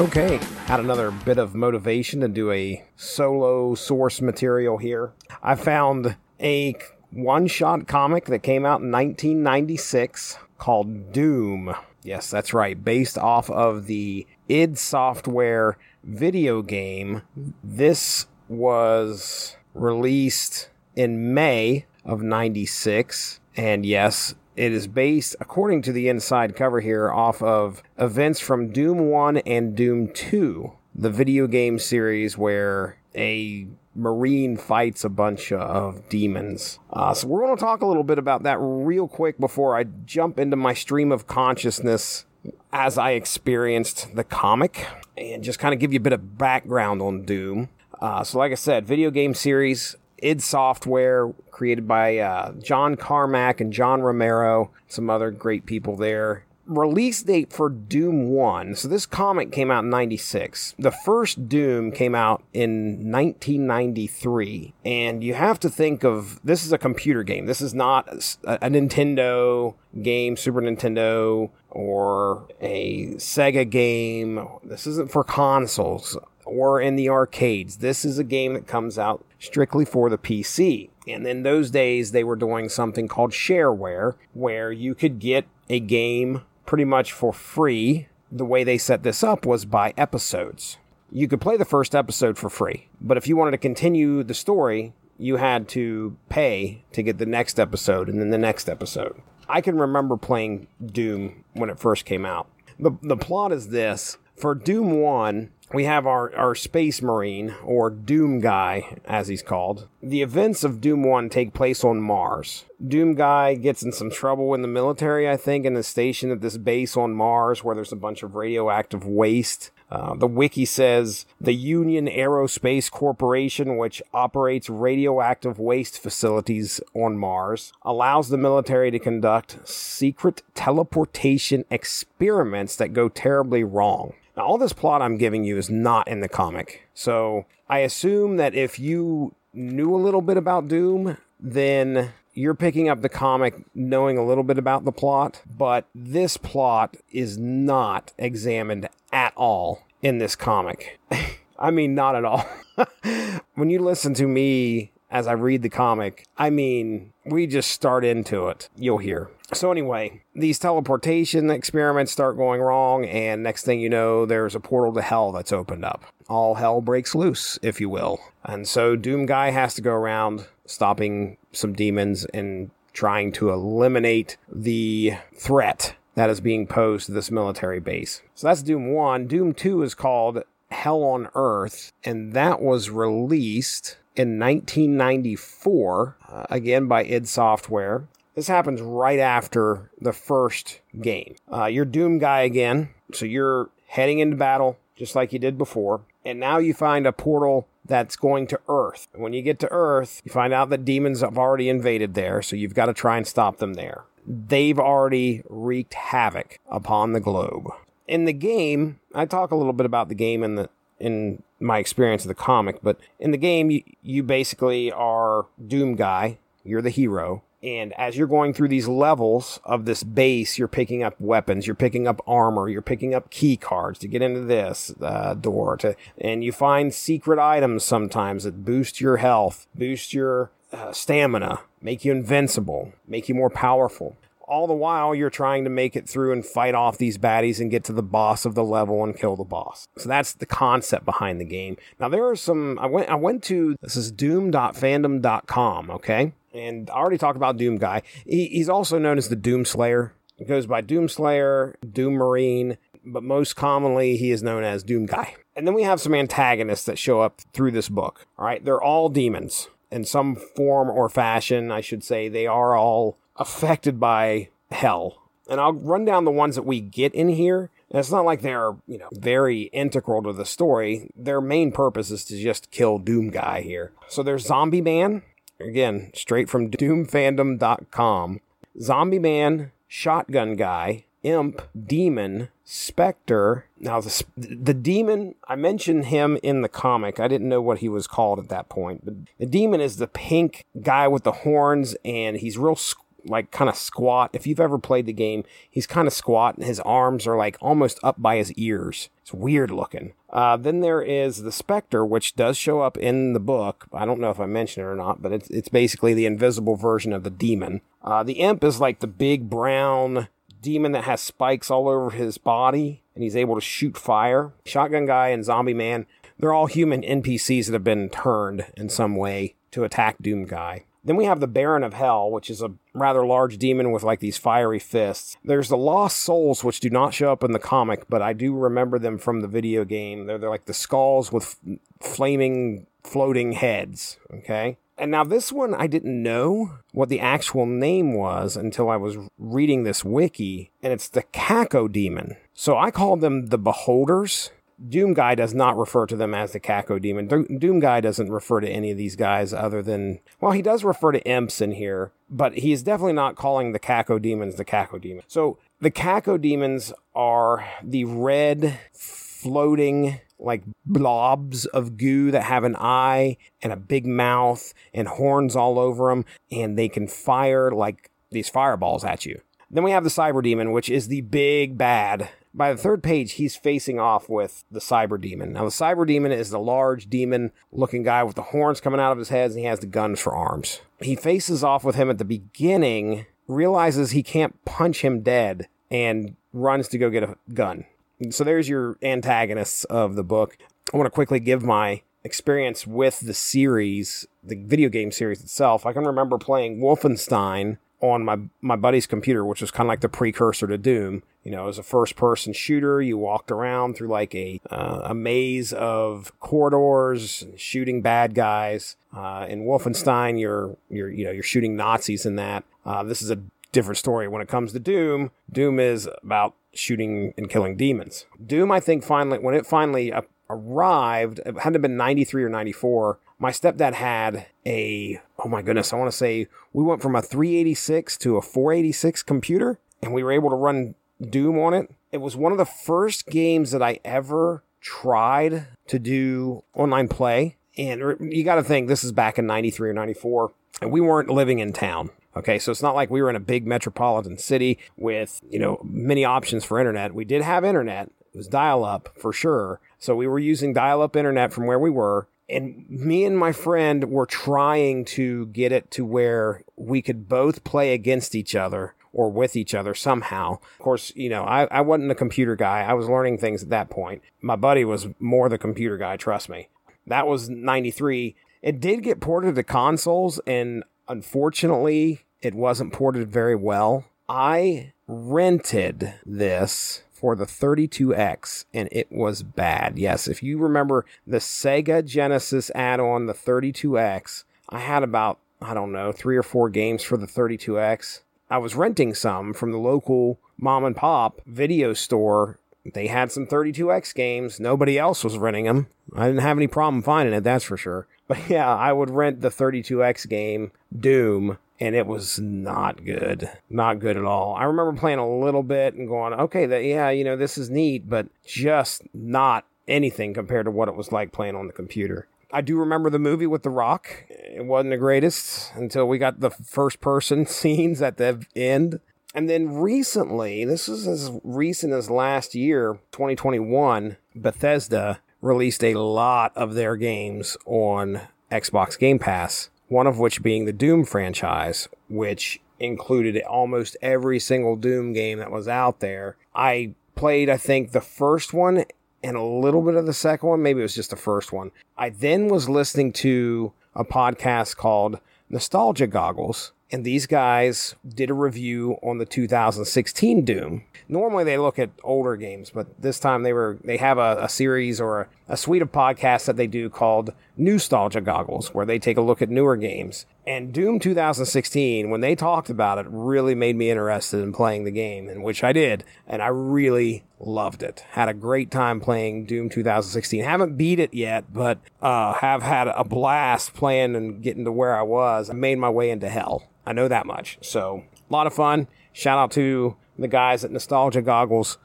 Okay, had another bit of motivation to do a solo source material here. I found a one shot comic that came out in 1996 called Doom. Yes, that's right, based off of the id Software video game. This was released in May of 96. And yes, it is based, according to the inside cover here, off of events from Doom 1 and Doom 2, the video game series where a Marine fights a bunch of demons. Uh, so, we're going to talk a little bit about that real quick before I jump into my stream of consciousness as I experienced the comic and just kind of give you a bit of background on Doom. Uh, so, like I said, video game series id Software, created by uh, John Carmack and John Romero, some other great people there. Release date for Doom 1. So this comic came out in 96. The first Doom came out in 1993. And you have to think of this is a computer game. This is not a, a Nintendo game, Super Nintendo, or a Sega game. This isn't for consoles or in the arcades. This is a game that comes out strictly for the PC. And in those days, they were doing something called shareware, where you could get a game pretty much for free. The way they set this up was by episodes. You could play the first episode for free, but if you wanted to continue the story, you had to pay to get the next episode and then the next episode. I can remember playing Doom when it first came out. The, the plot is this for Doom 1, we have our, our space marine, or Doom Guy, as he's called. The events of Doom 1 take place on Mars. Doom Guy gets in some trouble in the military, I think, and is stationed at this base on Mars where there's a bunch of radioactive waste. Uh, the wiki says the Union Aerospace Corporation, which operates radioactive waste facilities on Mars, allows the military to conduct secret teleportation experiments that go terribly wrong. Now, all this plot I'm giving you is not in the comic. So I assume that if you knew a little bit about Doom, then you're picking up the comic knowing a little bit about the plot, but this plot is not examined at all in this comic. I mean, not at all. when you listen to me as I read the comic, I mean, we just start into it. You'll hear. So, anyway, these teleportation experiments start going wrong, and next thing you know, there's a portal to hell that's opened up. All hell breaks loose, if you will. And so, Doom Guy has to go around stopping some demons and trying to eliminate the threat that is being posed to this military base. So, that's Doom 1. Doom 2 is called Hell on Earth, and that was released in 1994, uh, again by id Software. This happens right after the first game. Uh, you're Doom Guy again, so you're heading into battle just like you did before, and now you find a portal that's going to Earth. When you get to Earth, you find out that demons have already invaded there, so you've got to try and stop them there. They've already wreaked havoc upon the globe. In the game, I talk a little bit about the game in the in my experience of the comic, but in the game, you, you basically are Doom Guy. You're the hero. And as you're going through these levels of this base, you're picking up weapons, you're picking up armor, you're picking up key cards to get into this uh, door. To, and you find secret items sometimes that boost your health, boost your uh, stamina, make you invincible, make you more powerful. All the while, you're trying to make it through and fight off these baddies and get to the boss of the level and kill the boss. So that's the concept behind the game. Now there are some. I went. I went to this is Doom.fandom.com. Okay, and I already talked about Doom Guy. He, he's also known as the Doom Slayer. He goes by Doom Slayer, Doom Marine, but most commonly he is known as Doom Guy. And then we have some antagonists that show up through this book. All right, they're all demons in some form or fashion, I should say. They are all affected by hell. And I'll run down the ones that we get in here. And it's not like they're, you know, very integral to the story. Their main purpose is to just kill Doom Guy here. So there's Zombie Man, Again, straight from doomfandom.com. Zombie Man, Shotgun Guy, Imp, Demon, Spectre. Now, the, the demon, I mentioned him in the comic. I didn't know what he was called at that point. But the demon is the pink guy with the horns, and he's real like kind of squat. If you've ever played the game, he's kind of squat and his arms are like almost up by his ears. It's weird looking. Uh, then there is the Spectre, which does show up in the book. I don't know if I mentioned it or not, but it's, it's basically the invisible version of the demon. Uh, the Imp is like the big brown demon that has spikes all over his body and he's able to shoot fire. Shotgun Guy and Zombie Man, they're all human NPCs that have been turned in some way to attack Doom Guy. Then we have the Baron of Hell, which is a rather large demon with like these fiery fists. There's the Lost Souls, which do not show up in the comic, but I do remember them from the video game. They're, they're like the skulls with flaming, floating heads. Okay. And now this one, I didn't know what the actual name was until I was reading this wiki, and it's the Cacodemon. So I called them the Beholders Doom Guy does not refer to them as the Cacodemon. Doom Guy doesn't refer to any of these guys other than, well, he does refer to imps in here, but he's definitely not calling the Cacodemons the Cacodemon. So the Cacodemons are the red floating like blobs of goo that have an eye and a big mouth and horns all over them, and they can fire like these fireballs at you. Then we have the Cyber Demon, which is the big bad by the third page, he's facing off with the Cyber Demon. Now, the Cyber Demon is the large demon looking guy with the horns coming out of his head, and he has the guns for arms. He faces off with him at the beginning, realizes he can't punch him dead, and runs to go get a gun. So there's your antagonists of the book. I want to quickly give my experience with the series, the video game series itself. I can remember playing Wolfenstein on my my buddy's computer, which was kind of like the precursor to Doom. You know, as a first person shooter, you walked around through like a uh, a maze of corridors, shooting bad guys. Uh, in Wolfenstein, you're you're you know you're shooting Nazis in that. Uh, this is a different story when it comes to Doom. Doom is about shooting and killing demons. Doom, I think, finally when it finally arrived, it had to have been 93 or 94 my stepdad had a oh my goodness i want to say we went from a 386 to a 486 computer and we were able to run doom on it it was one of the first games that i ever tried to do online play and you got to think this is back in 93 or 94 and we weren't living in town Okay, so it's not like we were in a big metropolitan city with, you know, many options for internet. We did have internet. It was dial up for sure. So we were using dial up internet from where we were and me and my friend were trying to get it to where we could both play against each other or with each other somehow. Of course, you know, I, I wasn't a computer guy. I was learning things at that point. My buddy was more the computer guy, trust me. That was 93. It did get ported to consoles, and unfortunately, it wasn't ported very well. I rented this for the 32X, and it was bad. Yes, if you remember the Sega Genesis add on, the 32X, I had about, I don't know, three or four games for the 32X. I was renting some from the local mom and pop video store. They had some 32X games. Nobody else was renting them. I didn't have any problem finding it, that's for sure. But yeah, I would rent the 32X game, Doom, and it was not good. Not good at all. I remember playing a little bit and going, okay, that yeah, you know, this is neat, but just not anything compared to what it was like playing on the computer. I do remember the movie with The Rock. It wasn't the greatest until we got the first person scenes at the end. And then recently, this is as recent as last year, 2021, Bethesda released a lot of their games on Xbox Game Pass one of which being the Doom franchise, which included almost every single Doom game that was out there. I played, I think, the first one and a little bit of the second one. Maybe it was just the first one. I then was listening to a podcast called Nostalgia Goggles, and these guys did a review on the 2016 Doom. Normally they look at older games, but this time they were they have a, a series or a, a, suite of podcasts that they do called Nostalgia Goggles, where they take a look at newer games. And Doom 2016, when they talked about it, really made me interested in playing the game, in which I did, and I really loved it. Had a great time playing Doom 2016. Haven't beat it yet, but uh, have had a blast playing and getting to where I was. I made my way into hell. I know that much. So, a lot of fun. Shout out to the guys at Nostalgia Goggles.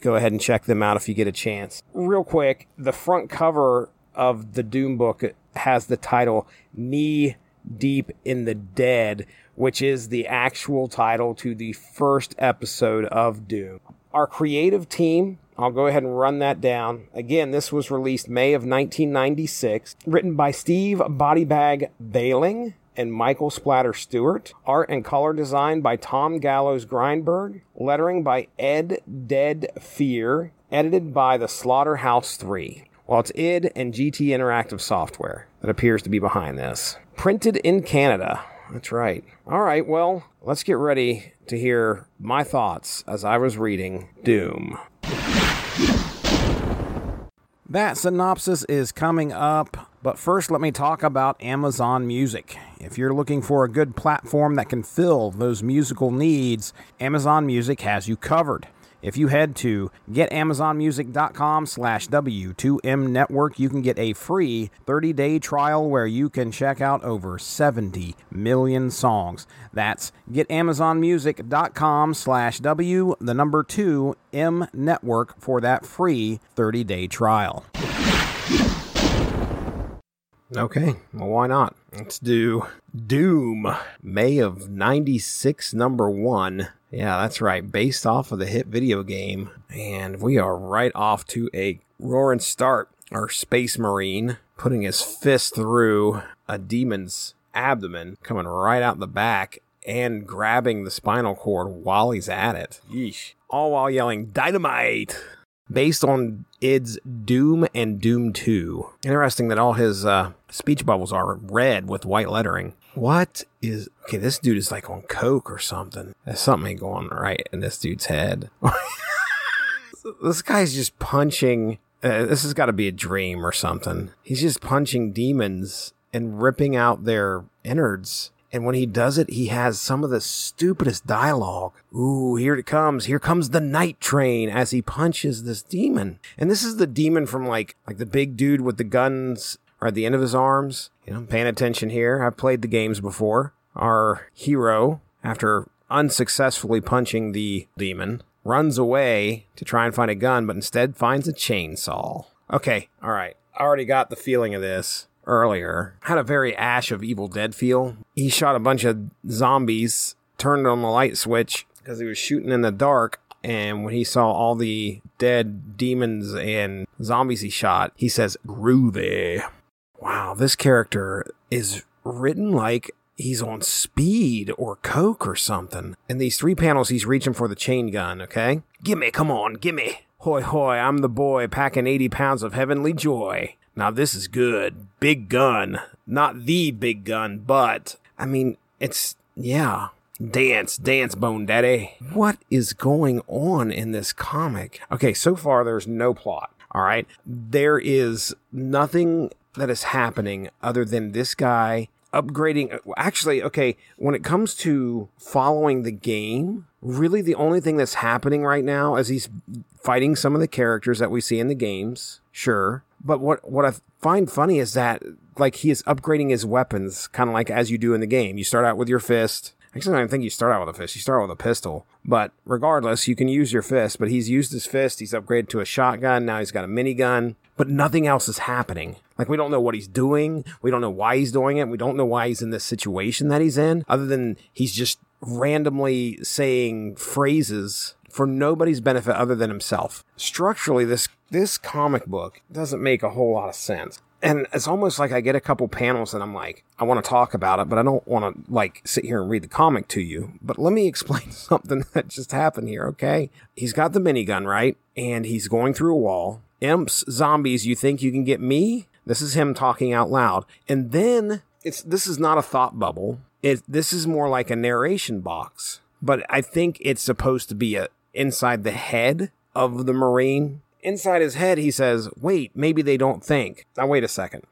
Go ahead and check them out if you get a chance. Real quick, the front cover of the Doom book has the title Knee Deep in the Dead, which is the actual title to the first episode of Doom. Our creative team, I'll go ahead and run that down. Again, this was released May of 1996, written by Steve Bodybag Behling and Michael Splatter Stewart. Art and color design by Tom Gallows Grindberg. Lettering by Ed Dead Fear. Edited by the Slaughterhouse 3. Well, it's id and GT Interactive Software that appears to be behind this. Printed in Canada. That's right. All right, well, let's get ready to hear my thoughts as I was reading Doom. That synopsis is coming up, but first let me talk about Amazon Music. If you're looking for a good platform that can fill those musical needs, Amazon Music has you covered. If you head to getamazonmusic.com slash W2M network, you can get a free 30 day trial where you can check out over 70 million songs. That's getamazonmusic.com slash W, the number 2 M network for that free 30 day trial. Okay, well, why not? Let's do Doom, May of 96, number one. Yeah, that's right. Based off of the hit video game. And we are right off to a roaring start. Our Space Marine putting his fist through a demon's abdomen, coming right out the back and grabbing the spinal cord while he's at it. Yeesh. All while yelling, Dynamite! Based on id's Doom and Doom 2. Interesting that all his uh, speech bubbles are red with white lettering. What is okay? This dude is like on coke or something. Something ain't going right in this dude's head. this guy's just punching. Uh, this has got to be a dream or something. He's just punching demons and ripping out their innards. And when he does it, he has some of the stupidest dialogue. Ooh, here it comes. Here comes the night train as he punches this demon. And this is the demon from like like the big dude with the guns at the end of his arms. You know, paying attention here. I've played the games before. Our hero, after unsuccessfully punching the demon, runs away to try and find a gun, but instead finds a chainsaw. Okay, all right. I already got the feeling of this earlier. Had a very Ash of Evil Dead feel. He shot a bunch of zombies, turned on the light switch because he was shooting in the dark. And when he saw all the dead demons and zombies he shot, he says, Groovy wow, this character is written like he's on speed or coke or something. In these three panels, he's reaching for the chain gun, okay? Gimme, come on, gimme. Hoy hoy, I'm the boy packing 80 pounds of heavenly joy. Now this is good. Big gun. Not the big gun, but, I mean, it's, yeah. Dance, dance, Bone Daddy. What is going on in this comic? Okay, so far there's no plot. All right. There is nothing that is happening other than this guy upgrading actually okay when it comes to following the game really the only thing that's happening right now is he's fighting some of the characters that we see in the games sure but what what i find funny is that like he is upgrading his weapons kind of like as you do in the game you start out with your fist Actually, I don't think you start out with a fist. You start out with a pistol. But regardless, you can use your fist. But he's used his fist. He's upgraded to a shotgun. Now he's got a minigun. But nothing else is happening. Like, we don't know what he's doing. We don't know why he's doing it. We don't know why he's in this situation that he's in, other than he's just randomly saying phrases for nobody's benefit other than himself. Structurally, this this comic book doesn't make a whole lot of sense. And it's almost like I get a couple panels and I'm like, I want to talk about it, but I don't want to like sit here and read the comic to you. But let me explain something that just happened here, okay? He's got the minigun, right? And he's going through a wall. Imps, zombies, you think you can get me? This is him talking out loud. And then it's this is not a thought bubble. It this is more like a narration box. But I think it's supposed to be a inside the head of the Marine. Inside his head he says, "Wait, maybe they don't think." Now wait a second.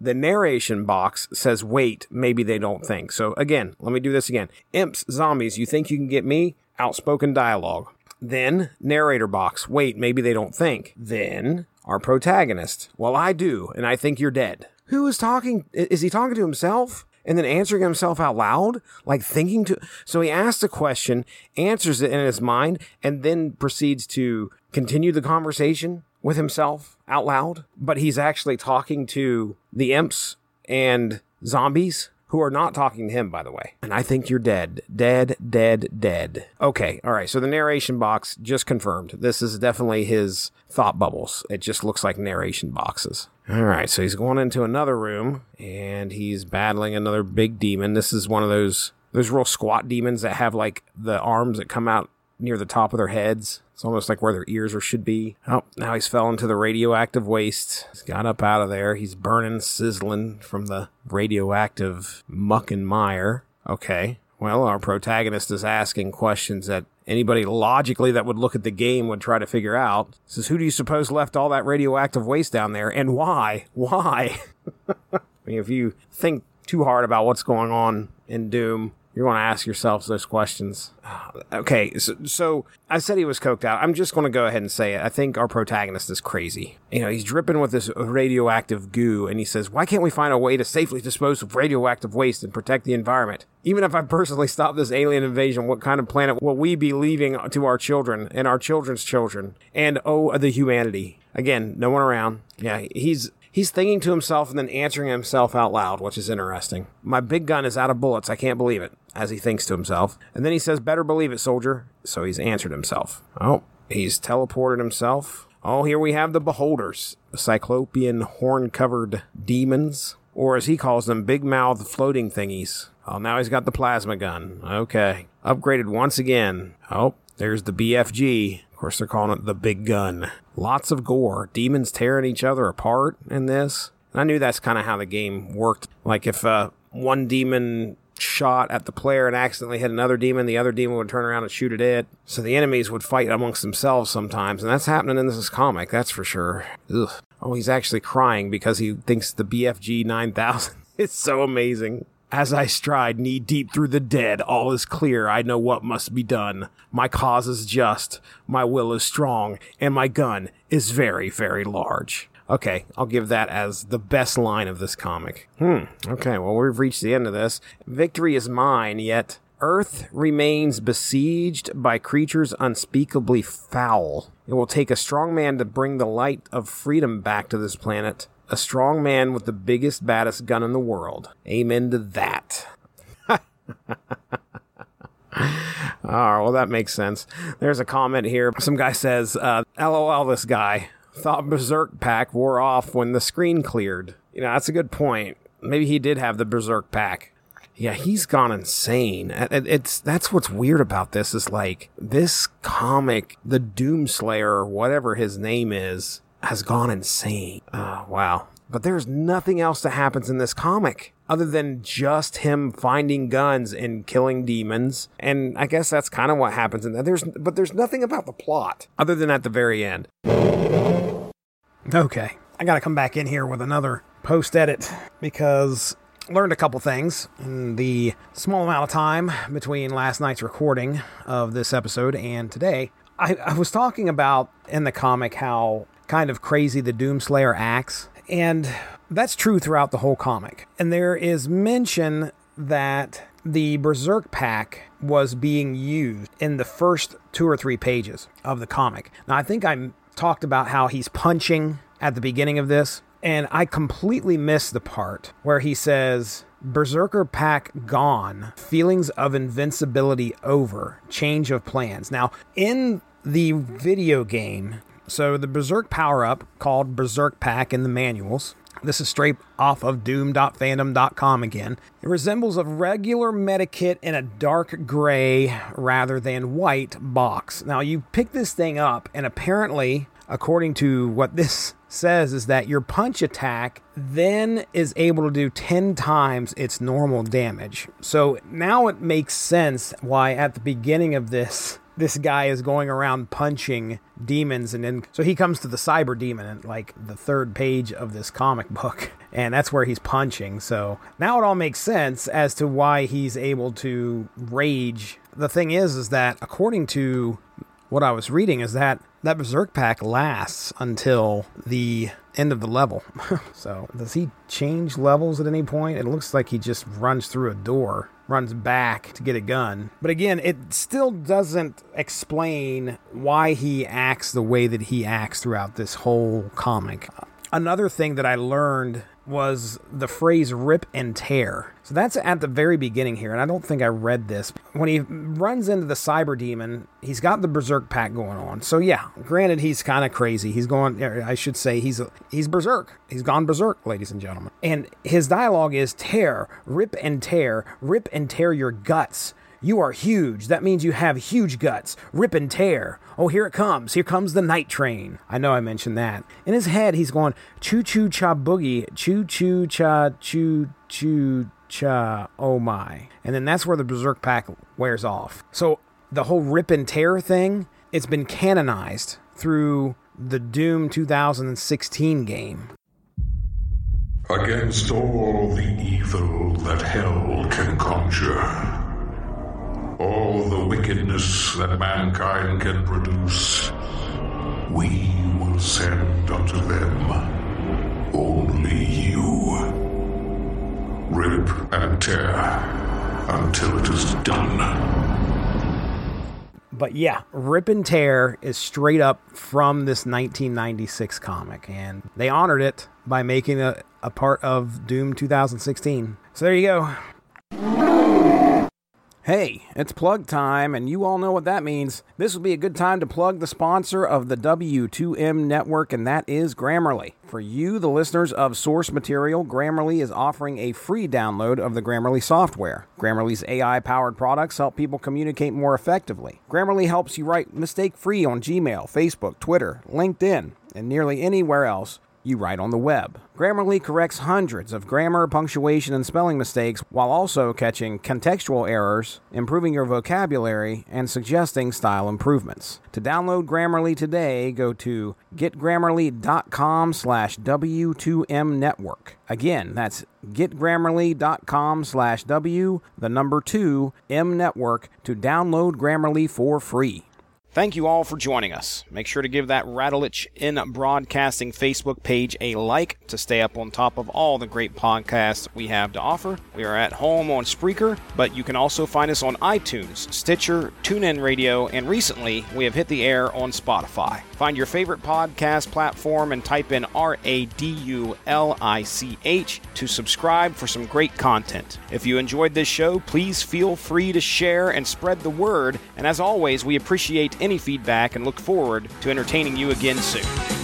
The narration box says, "Wait, maybe they don't think." So again, let me do this again. Imps, zombies, you think you can get me? Outspoken dialogue. Then narrator box. Wait, maybe they don't think. Then our protagonist. Well, I do, and I think you're dead. Who is talking? Is he talking to himself? And then answering himself out loud? Like thinking to. So he asks a question, answers it in his mind, and then proceeds to continue the conversation with himself out loud. But he's actually talking to the imps and zombies who are not talking to him, by the way. And I think you're dead. Dead, dead, dead. Okay, all right. So the narration box just confirmed. This is definitely his thought bubbles. It just looks like narration boxes. All right, so he's going into another room and he's battling another big demon. This is one of those those real squat demons that have like the arms that come out near the top of their heads. It's almost like where their ears should be. Oh, now he's fell into the radioactive waste. He's got up out of there. He's burning, sizzling from the radioactive muck and mire. Okay. Well, our protagonist is asking questions that anybody logically that would look at the game would try to figure out. Says, who do you suppose left all that radioactive waste down there and why? Why? I mean, if you think too hard about what's going on in Doom, you want to ask yourselves those questions. Okay, so, so, I said he was coked out. I'm just going to go ahead and say it. I think our protagonist is crazy. You know, he's dripping with this radioactive goo, and he says, Why can't we find a way to safely dispose of radioactive waste and protect the environment? Even if I personally stop this alien invasion, what kind of planet will we be leaving to our children and our children's children? And oh, the humanity. Again, no one around. Yeah, he's He's thinking to himself and then answering himself out loud, which is interesting. My big gun is out of bullets. I can't believe it, as he thinks to himself. And then he says, Better believe it, soldier. So he's answered himself. Oh, he's teleported himself. Oh, here we have the beholders, the cyclopean horn covered demons, or as he calls them, big mouthed floating thingies. Oh, now he's got the plasma gun. Okay. Upgraded once again. Oh, there's the BFG course, they're calling it the big gun. Lots of gore, demons tearing each other apart in this. And I knew that's kind of how the game worked. Like if uh, one demon shot at the player and accidentally hit another demon, the other demon would turn around and shoot at it. So the enemies would fight amongst themselves sometimes, and that's happening in this comic, that's for sure. Ugh. Oh, he's actually crying because he thinks the BFG 9000 is so amazing. As I stride knee deep through the dead, all is clear. I know what must be done. My cause is just, my will is strong, and my gun is very, very large. Okay, I'll give that as the best line of this comic. Hmm, okay, well, we've reached the end of this. Victory is mine, yet Earth remains besieged by creatures unspeakably foul. It will take a strong man to bring the light of freedom back to this planet a strong man with the biggest, baddest gun in the world. Amen to that. Right, well, that makes sense. There's a comment here. Some guy says, uh, LOL, this guy thought Berserk Pack wore off when the screen cleared. You know, that's a good point. Maybe he did have the Berserk Pack. Yeah, he's gone insane. It's that's what's weird about this is like this comic, the Doomslayer whatever his name is, has gone insane. Oh, wow. But there's nothing else that happens in this comic other than just him finding guns and killing demons. And I guess that's kind of what happens in that. There's but there's nothing about the plot other than at the very end. Okay. I got to come back in here with another post edit because learned a couple things in the small amount of time between last night's recording of this episode and today. I, I was talking about in the comic how kind of crazy the Doomslayer acts. And that's true throughout the whole comic. And there is mention that the Berserk pack was being used in the first two or three pages of the comic. Now, I think I talked about how he's punching at the beginning of this, and I completely missed the part where he says, Berserker pack gone, feelings of invincibility over, change of plans. Now, in the video game, so the Berserk power up called Berserk Pack in the manuals. This is straight off of doom.fandom.com again. It resembles a regular medikit in a dark gray rather than white box. Now you pick this thing up and apparently according to what this says is that your punch attack then is able to do 10 times its normal damage. So now it makes sense why at the beginning of this this guy is going around punching demons and then so he comes to the cyber demon at like the third page of this comic book and that's where he's punching. So now it all makes sense as to why he's able to rage. The thing is is that according to what i was reading is that that berserk pack lasts until the end of the level. So does he change levels at any point? It looks like he just runs through a door runs back to get a gun. But again, it still doesn't explain why he acts the way that he acts throughout this whole comic. Another thing that I learned was the phrase rip and tear. So that's at the very beginning here, and I don't think I read this. When he runs into the cyber demon, he's got the berserk pack going on. So yeah, granted he's kind of crazy. He's going er, I should say he's he's berserk. He's gone berserk, ladies and gentlemen. And his dialogue is tear, rip and tear, rip and tear your guts. You are huge. That means you have huge guts. Rip and tear. Oh, here it comes. Here comes the night train. I know I mentioned that. In his head, he's going choo choo cha boogie, choo choo cha choo choo cha oh my. And then that's where the Berserk pack wears off. So the whole rip and tear thing, it's been canonized through the Doom 2016 game. Against all the evil that hell can conjure all the wickedness that mankind can produce, we will send unto them only you. Rip and tear until it is done. But yeah, Rip and Tear is straight up from this 1996 comic, and they honored it by making it a part of Doom 2016. So there you go. Hey, it's plug time, and you all know what that means. This will be a good time to plug the sponsor of the W2M network, and that is Grammarly. For you, the listeners of Source Material, Grammarly is offering a free download of the Grammarly software. Grammarly's AI powered products help people communicate more effectively. Grammarly helps you write mistake free on Gmail, Facebook, Twitter, LinkedIn, and nearly anywhere else you write on the web. Grammarly corrects hundreds of grammar, punctuation, and spelling mistakes while also catching contextual errors, improving your vocabulary, and suggesting style improvements. To download Grammarly today, go to getgrammarly.com slash W2M network. Again, that's getgrammarly.com slash W, the number 2, M network to download Grammarly for free. Thank you all for joining us. Make sure to give that Radulich in Broadcasting Facebook page a like to stay up on top of all the great podcasts we have to offer. We are at home on Spreaker, but you can also find us on iTunes, Stitcher, TuneIn Radio, and recently we have hit the air on Spotify. Find your favorite podcast platform and type in R A D U L I C H to subscribe for some great content. If you enjoyed this show, please feel free to share and spread the word. And as always, we appreciate any feedback and look forward to entertaining you again soon.